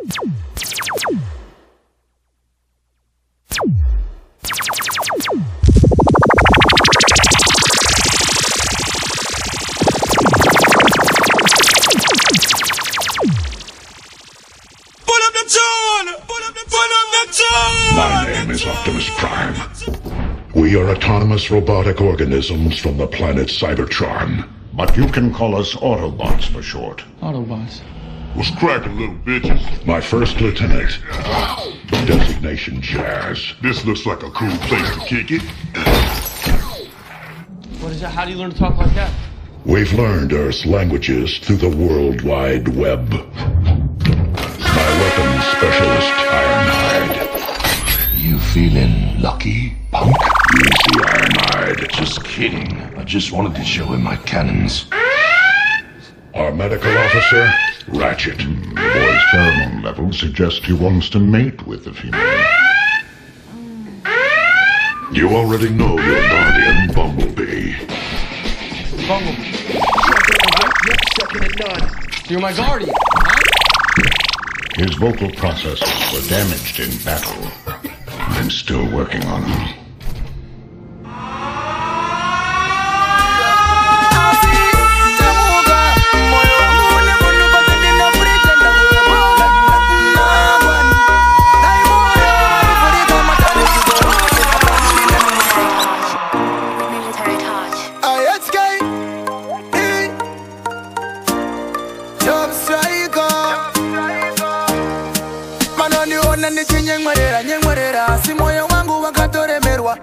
My name is Optimus Prime. We are autonomous robotic organisms from the planet Cybertron. But you can call us Autobots for short. Autobots. What's cracking, little bitches? My first lieutenant. Designation Jazz. This looks like a cool place to kick it. What is that? How do you learn to talk like that? We've learned Earth's languages through the World Wide Web. My weapons specialist, Ironhide. You feeling lucky, punk? Easy, Ironhide. Just kidding. I just wanted to show him my cannons. Our medical officer, Ratchet. The boy's pheromone level suggests he wants to mate with the female. You already know your guardian, Bumblebee. Bumblebee. Yep, second and You're my guardian, huh? His vocal processes were damaged in battle. I'm still working on them. nyemwerera nyemwerera asi mwoyo wangu wakatoremerwa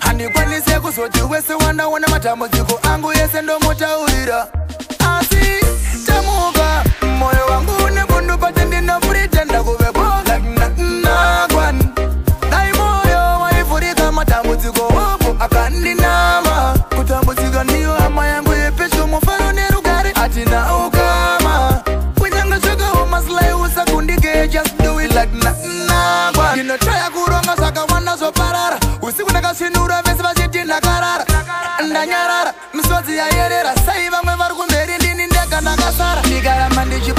handikwanise kuzoti wese wandaona matambudziko angu yese ndomutaurira asi tamuka mwoyo wangu nekundupatendinofuritenda kuvekwa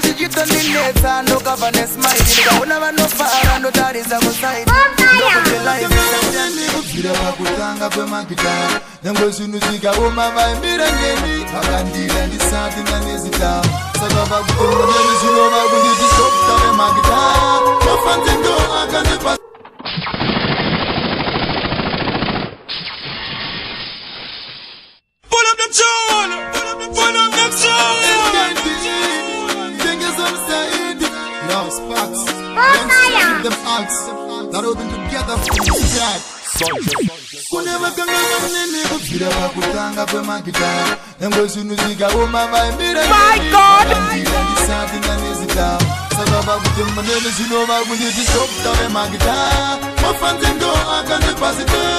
zvichitoninetsa ndokabva nesmaii ndikaona vanofara ndotarisa kusaiiokubvira pakutanga kwemagitara nyange zvinhu zvikaoma vaimira ngeni vakandira ndisati ndanezita saka vakuoaezvinova kundiiokutaemagitara afanzendo akanepa up with oh my guitar. Them girls who music, I want my mind. My God! I'm something that is it down. So love the with them, my name is you know about when you just hope down in my guitar. My friends and go, I can't deposit her.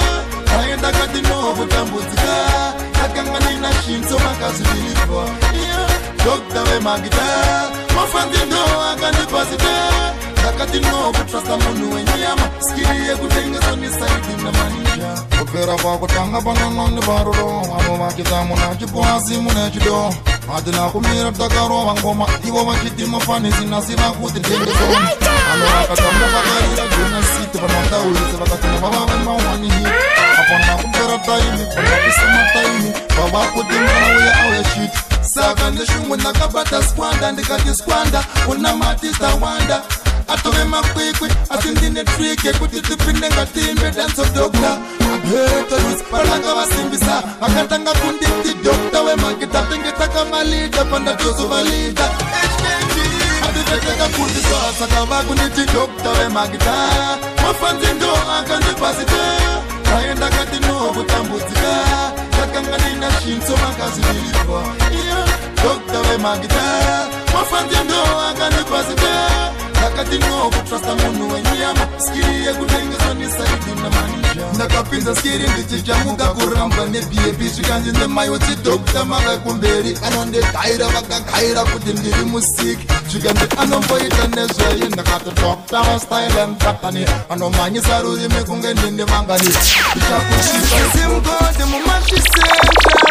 Kayenda katino kutambudzika to shinso makazvidiripwa dokta vemagita mafandendo akandipasita takatinokutrasta munhu wenyama skiri yekutengesa misaidi namanija kupfera kwakutanga pananoni varoro vamo vachita munhu achipoasi mune chido hatina kumira takarova ngoma ivo vachitimafanisinasiva kuti tengesoanu vakatamba vakarira jonasiti vanataurisa vakatina vavava mawani hit apana kupfera taimi vakakusemataimi vava kuti mwana uya auya chiti saka ndeshumwe ndakabata skwanda ndikati skwanda una matista wanda atome makwikwi atindine trike kuti tipindenga timbe danso dokta abetois valanga vasimbisa vakatanga kunditi dokta wemaki tatenge takamalita pandatozuvalita ativeekakundisasaka vakunditi dokta wemakita mafanzi ndo akandipasita aendakatinokutambudzika takanga ndina shinso makazivirirwa dokta wemakita mafanzi ndo akandipasita ndakatinwa kutrasta munhu wenyama skiri yekutengesanisa idinamani ndakapinza skiri ndichichamuka kurambwa nebp svikanzi ndemaiwotidokta makakumberi anondigaira vakagaira kuti ndiri musiki svikanzi anomboita nezvei ndakati dokta stylen tapani anomhanyisa rurimi kunge ndindi mangani ndichakuisa simbodi mumatisenta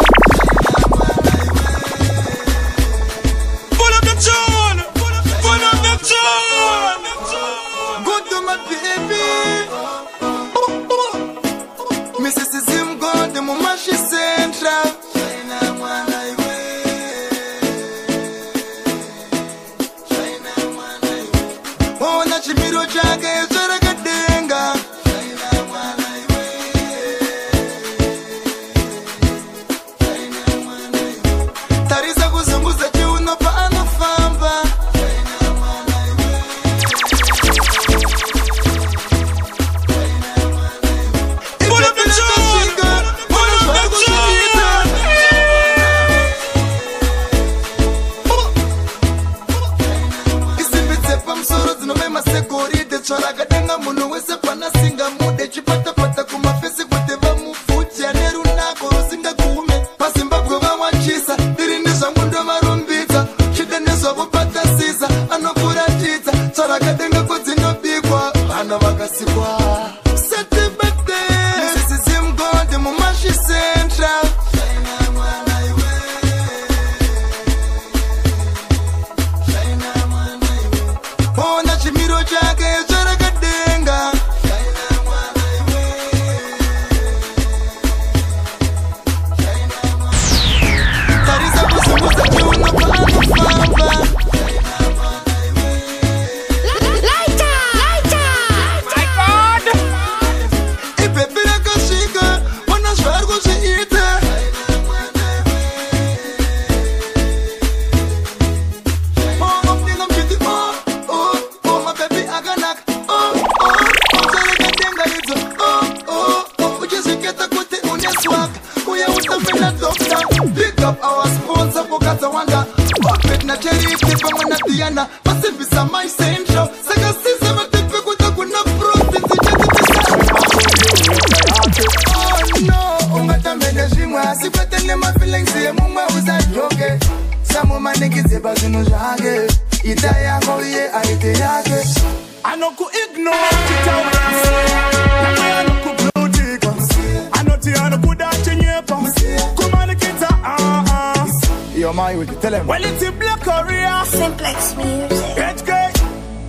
your mind with it. Tell them. Well, it's in Black Korea. Simplex music. Red girl.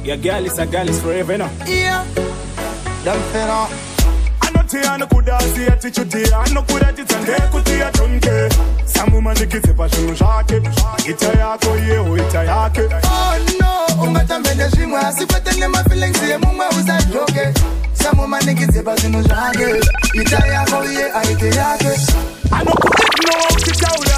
Your girl is a girl is forever now. Yeah. Don't fit on. ano kudasiya tichutiya anokudatiza ndekutiya tonke samuma ndikitsepa zvinhu zvake ita yako iyewo oh, ita yake ono ungatambe nezvimwe asi kwete nemafilings yemumwe usadyoke samuma ndikitsepa zvinhu zvake ita yako iye aite yake anokuignowa uchitaura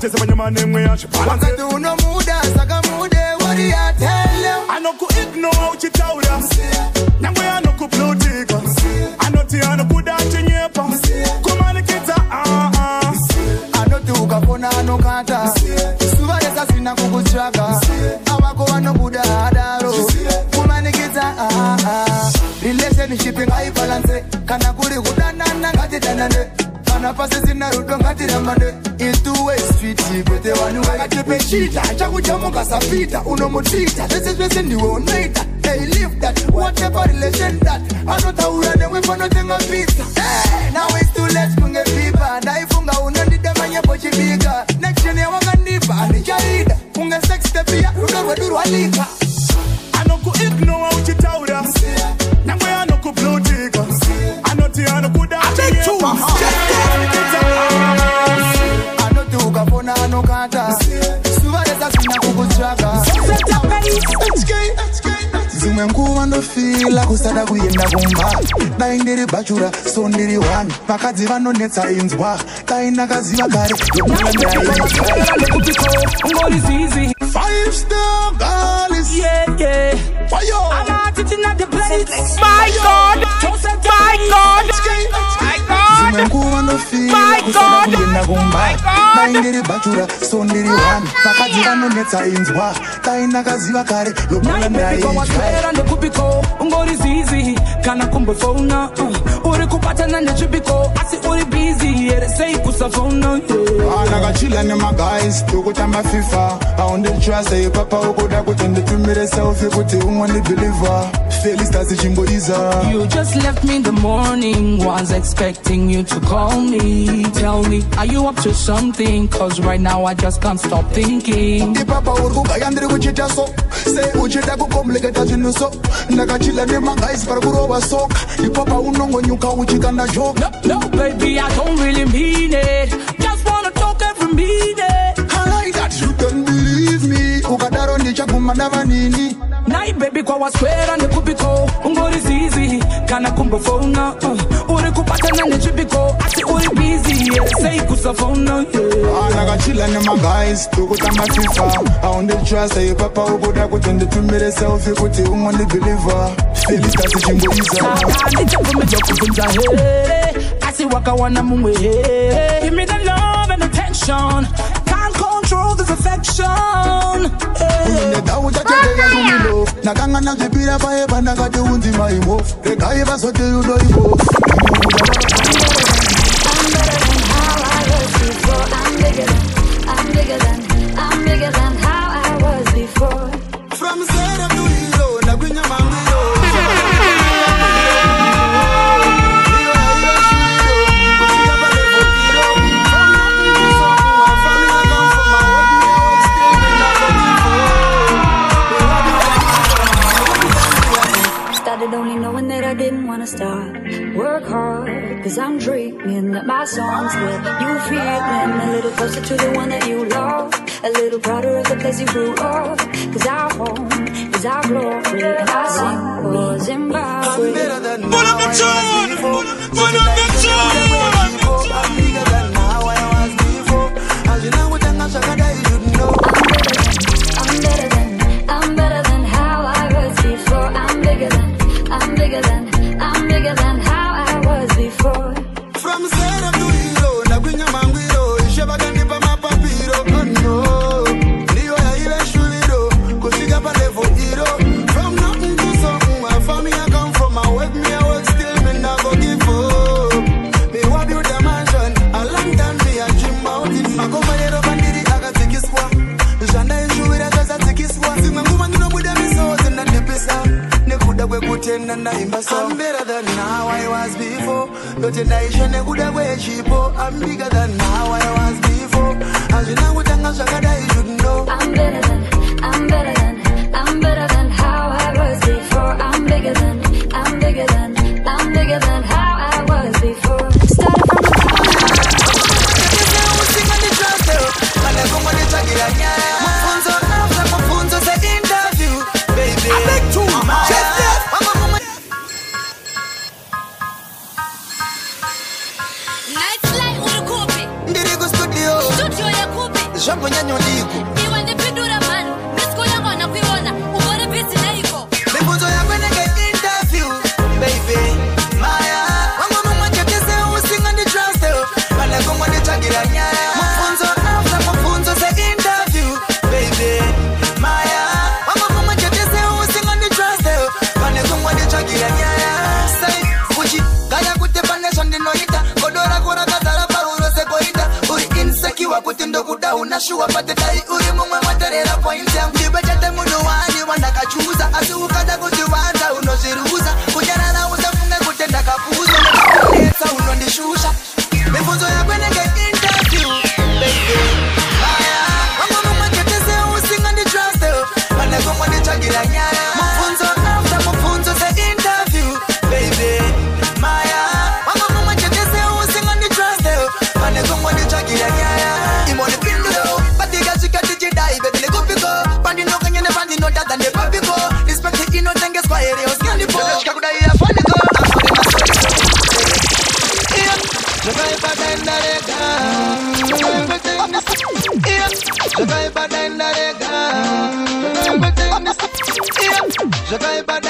tese banyamane mwe yachiaanokuignouchitaura nyangwe anokuplutika anoti anokudatinyepa kumanikiza ah, ah. anotuka kona anokata suva resasina kukutsvaka avako vanobuda adaro kumanikiza ah, relationship ngaibalanse kana kuri kudanana ngatidanane kana pasisina rudo ngatirambane kuti kwete vanhu vakatepechita chakudya mukasapita unomutita zvese zvese ndiwe unoita they live that whatever relation that anotaura newe panotenga pizza now it's too late kunge pipa ndaifunga unondida manyepo chibika nexion yawakandipa handichaida kunge sex tepia rudo rwedu rwalika anokuignoa uchitaura dzimwe nguva ndofila kusada kuenda kumba dai ndiri bachura so ndiri wani vakadzi vanonetsa inzwa dai ndakaziva kare yokuva ndainzwa Five star girls. Yeah, yeah. Why yo? I'm not teaching at the place. My God. My God. My God. ndaingeri bhatura sondiri wani vakadzi vanonetsa inzwa tainakaziva kare lokuaaera nekupiko ungori zizi kana kumbofona uh. uri kubatana nechipiko asi uri bizi here sei kusafona anakachila nemaguys yokutamba fifa haundichuva sei papaukuda kuti nditumire selfi kuti umwe ndibhiliva Daily stars the Jimbo uh. You just left me in the morning, was expecting you to call me. Tell me, are you up to something? Cause right now I just can't stop thinking. The papa urgu kayandri uchita so. Say uchita kukomleke tajinu so. Nakachila ni mangais paraguroba sok. The papa unongo nyuka uchikanda joke. No, no, baby, I don't really mean it. Just wanna talk every minute. I like that you don't believe me. Ukadaro nichagumana vanini. Nai baby kwa waswera nikupiko Ungorizizi kana kumbofona uh. Uri kupatana ni chipiko Ati uri busy yeah. Say kusafona yeah. Anakachila ah, ni my guys Tukutamba FIFA Aundi trust Ayo papa ukuda kutende tumire selfie Kuti ungoni believer Felita sichingoiza ah, ah, Ndi chako mejo kufunza hele Asi waka wana mwe Give me the love and attention perfection unendau yatendeyakumilo ndakangana zvipira paepa ndakati unzima ivofu regai From zero to hero, we kwinyama Cause I'm dreaming that my song's will you feeling a little closer to the one that you love, a little prouder of the place you grew up. Cause our home is our glory, and I am better than I up the I'm bigger than I was before. As you know, I'm better than, I'm better than, I'm better than. so I'm better than how I was before yote ndaisha nekuda kwechipo I'm bigger than I was before know I'm better than I'm better than I'm better than how 滚滚烟云。ndashuwa patidai uri mumwe matorera point yangu ndibechate munhu wani wandakachuza asi vibe than ah. Everything Je vibe than Everything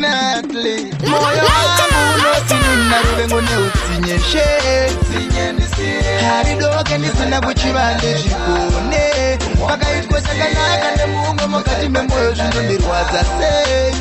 definitely moyo wangu sinunarule ngone utinye she hari doke ndisina kuchivande zvikone pakaitwa chakanaka nemumwe mukati memoyo zvinondirwadza sei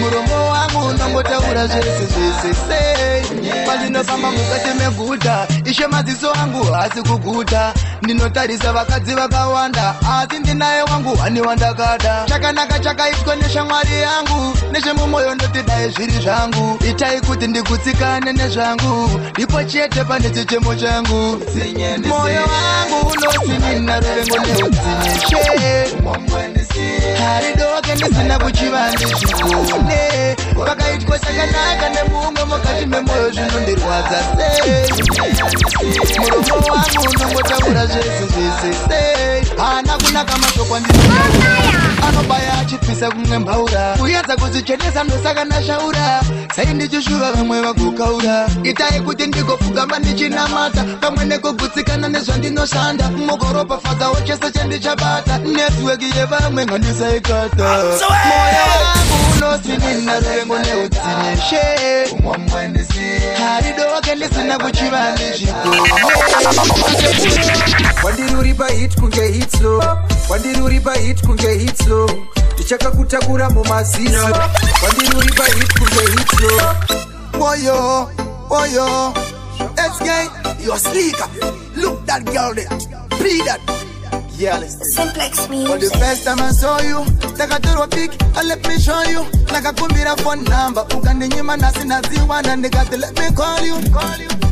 muromo wangu unongotaura zvese zvese sei pandinofamba mukati meguta ishe madziso angu haasi kuguta ndinotarisa vakadzi vakawanda asi ndinaye wangu haniwandakada chakanaka chakaitwa neshamwari yangu nechemumwoyo ndoti dai zviri zvangu itai kuti ndikutsikane nezvangu ndipo chete pane chichemo changu moyo wangu unotsinina rovengo neudzinishe hari doke ndisina kuchivandizvikune vakaitwa chakanaka nemumwe mukati memwoyo zvinondirwadza sei murombo wamunongotambura zvese zvese sei nosaka matokwandi anobaya achipisa kunembaura uyedza kuzichenesa ndosaka ndashaura sai ndichishuva vamwe vakukaura itai kuti ndigopfugamba ndichinamata pamwe nekugutsikana nezvandinoshanda mukoropafadzawo chese chandichabata netiweki yevamwe ngandisaikata kwandiri uri pahit kunge hitslo kwandiri uri pahit kunge hitso ndichakakutakura mumazizo kwandiri uri pahit kunge hitso oyo oyo sk yosika look that gilde pidat Yeah, the first time I saw you, takatorwa pic, I let me show you. Nakakumbira phone number, ukandinyima nasi naziwa na ndikati let me call you. Call you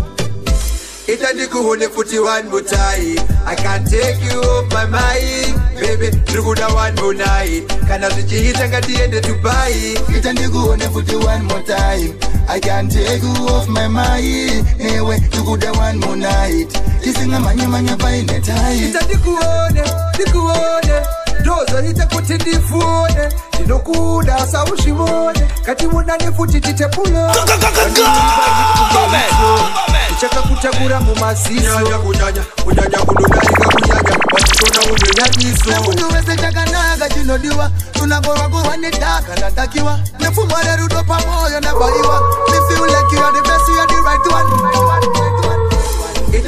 itandikuhune 41 mutai i can take you off my mind bebe zviri kuda 109 kana zvichiita ngatiende dubai itandikuhune 41 mutai i can take you off my mind ewe zvikuda 1 mu night tisingamhanyamhanya painetai itandikuone ndikuone ndozoite kuti ndifune ndinokuda sauzvivone katimunani futi titepuleichakakutakura mumazisiunyu wese chakanaka chinodiwa tunagorwagorwa nedhaka ratakiwa nepfumwa rerudo pamoyo nabaiwa ifeel like you are the best you are the right one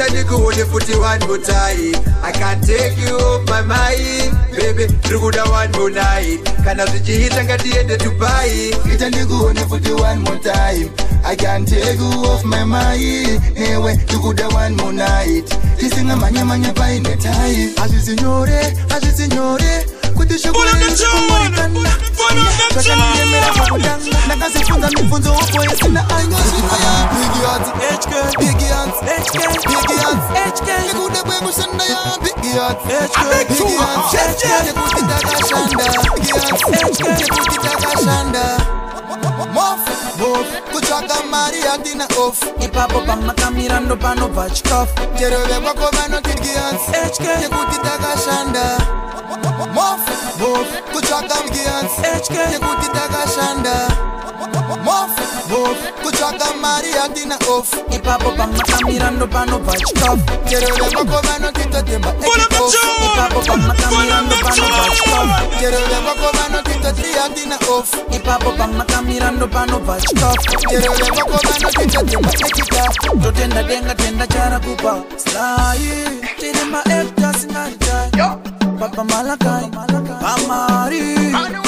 wanna ndikuone futi one more time i can't take you off my mind baby ndikuda one more night kana zvichiita ngatiende dubai ita ndikuone futi one more time i can't take you off my mind ewe ndikuda one more night tisinga manyamanya paine time hazvisinyore hazvisinyore kuti zvekurekumborikan zvakandiyemera pakutanga ndakazifunza mibvunzo woko isina aingozvinoya bigi hats bigi hats bigi hats nekuda kwekushanda ya bigi hats bigi hats nekuti takashanda bigi hats nekuti takashanda of kutsvaka mari handina of ipapo pamakamira ndopanobva chikafu cherovekwako vanokigians hk yekuti takashanda mof of kutsvaka gians hk yekuti takashanda kutsvaka mari yandina of ipapo pamakamira ndopanobva chikafu njero vemako vanotitotemba njero vemako vanotito yandina of ipapo pamakamira ndopanobva chikafu njero vemako vanotitotemba echikafu ndotenda denga tenda chara kupa sai tirimaeftasingaritai papa malakai pamari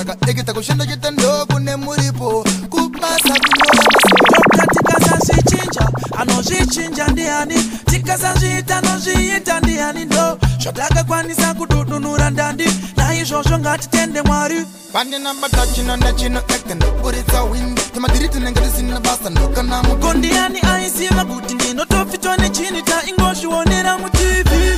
ndareketa kushanda chete ndokune muripo kubasa kuokatikasazvichinja anozvichinja ndiani tikasazviita nozviita ndiani ndo zvatakakwanisa kududunura ndandi naizvozvo ngatitende mwari pandinabata chino nechino eke ndokuburitsa windo tumadiriti nenge tisina basa ndokana mukondiani aiziva kuti ndinotofitwa nechini taingozvionera mutivi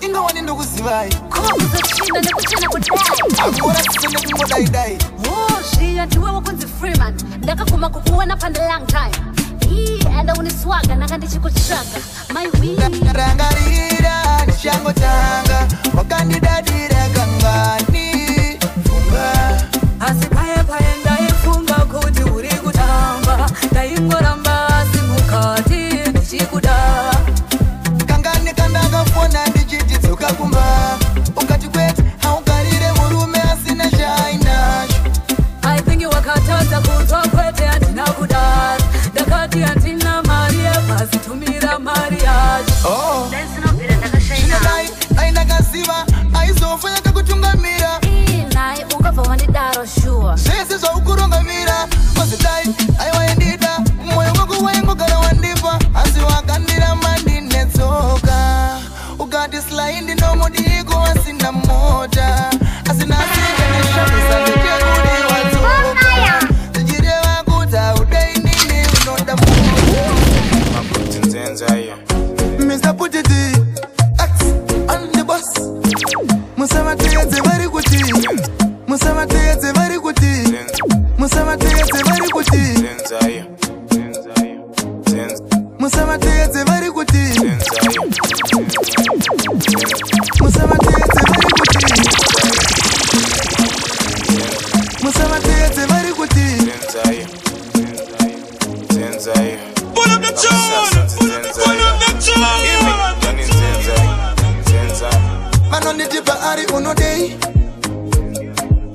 ingawaninokuzivayozviyo ndiwe wokunzi freeman ndakaguma kukuona pande long time ienda uniswaga nanga ndichikutsvaga mayrangarira chishango changa wakandidadira kangani funga asi payapaendaifunga kuti uri kutamba ndaingora Oh.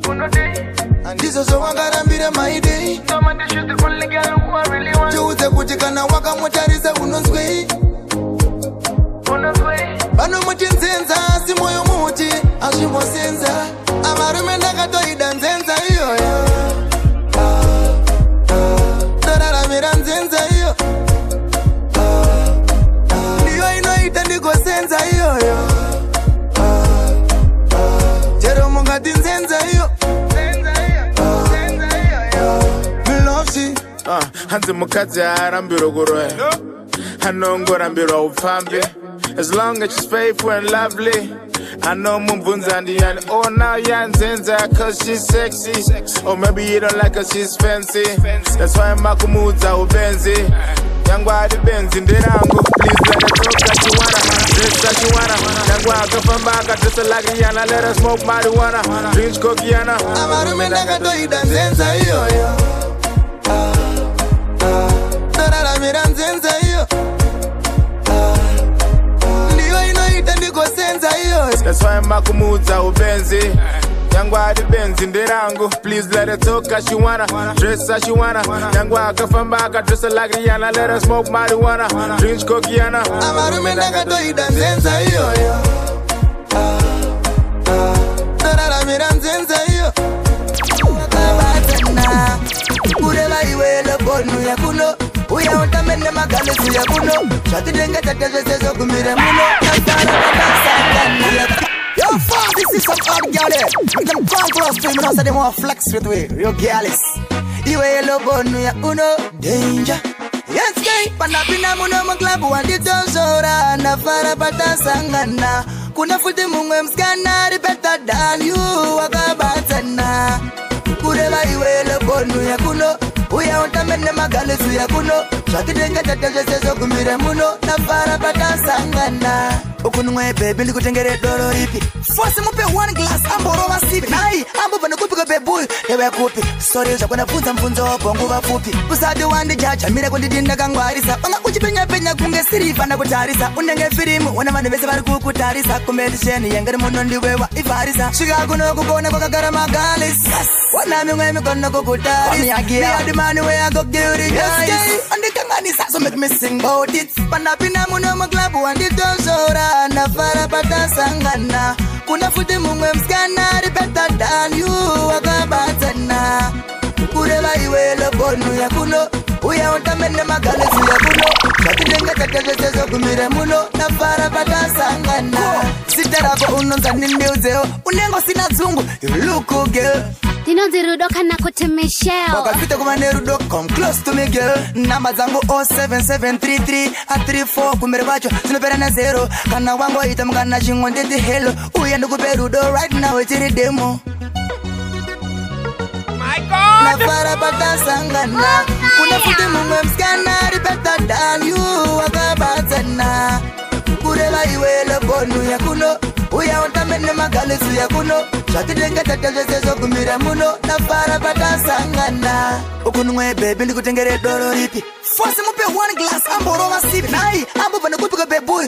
unodei ndizozo wakarambira maideitiudze kuti kana wakamutarisa unonzwei vanomutinzinza asi moyo muti azvimosinza avarume ndakatoida Ah, hanzi mukadzi haarambi rokuroya anongorambi rwaupfambi as long as she's faithful and lovely ano mubvunza ndiyani ona oh, yanzenza cause she's sexy or oh, maybe you don't like her she's fancy that's why makumuudza ubenzi nyangwari benzi ndirangu amarume ndakatoida nzenza iyoyo ah mira nzenza iyo ndiyo inoita ndigosenza iyo yaswaya makumudza upenzi nyangwe ari benzi nderangu please laretoka shiwana dresa shiwana nyangwe akafamba akadresa lakriyana lera smoke mariwana rinch kokiyana amarume ndakatoida nzenza iyo toraramira nzenza iyo akabatana kureva iwe lebonu yakuno uye utamene magalisiya kuno zvatinenge tatezvese zvogumire muno iweyelobonuya uno denja yeske panapina muno muklabu wandidozora nafara patasangana kuna futi mumwe mskanari petadaliu wakabatsana kureva iweyelobonuya kuno uya utambe nemagalisiya kuno zvatinenge tatezvese zvogumire muno nafara patasangana ukunungwe bebi ndikutengere doro ipi fosi mupe one glass amborova sipi nayi ambubva nekupiko bebuyu ewe kupi sori zvakunabvunza mvunzo wobho nguva pfupi usati wandijaja mira kundidindakangwarisa unga uchipenyapenya kunge sirivha ndakutarisa unenge firimu una vanhu vese vari kukutarisa kumedisheni yengeri muno ndiwewa ivharisa svika kuno kukona kwakagara magalis wana mimwe mikono kukutarisiadimani weyakogiuri andikanganisa so make me sing about it pandapinda muno muklabu wandidozora ndafara patasangana kuna futi mumwe musikana rebeta danyu wakabatsana kureva iwe lobonu yakuno uya utame nemagalisi yakuno zvatinenge tatezvesezogumire muno ndafara patasangana sita rako unonzani ndiudzewo unenge usina dzungu yuluku gel ndinonzi rudo kana kuti michel wakapita kuva nerudo come close to me girl namba dzangu 07733 a34 kumberi kwacho dzinopera na0 kana wangoita mukana chimwe nditi helo uye ndikupe rudo right now tiri demo nafara patasangana kuna futi mumwe msikana ripetadalu wakabatsana kureva iwe elebonu yakuno uya ontamene magalisi yakuno zvatitengetete zvese zvogumira muno nafara patasangana ukunumwe bebi ndikutengere doro ripi fosi mupe one glass amborova sipi nai ambobva nekupika bebuyu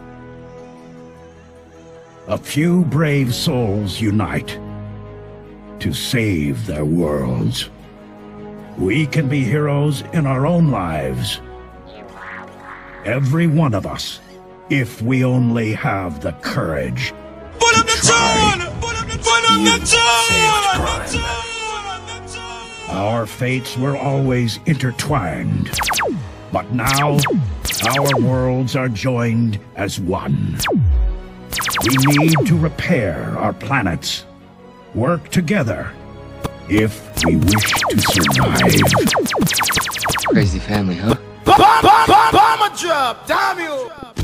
a few brave souls unite to save their worlds. We can be heroes in our own lives. Every one of us, if we only have the courage. Put up the tone. Put up the, put up the, Our fates were always intertwined, but now our worlds are joined as one. We need to repair our planets. Work together if we wish to survive. Crazy family, huh? Bomb, bomb, bomb, bomb, a job, damn you!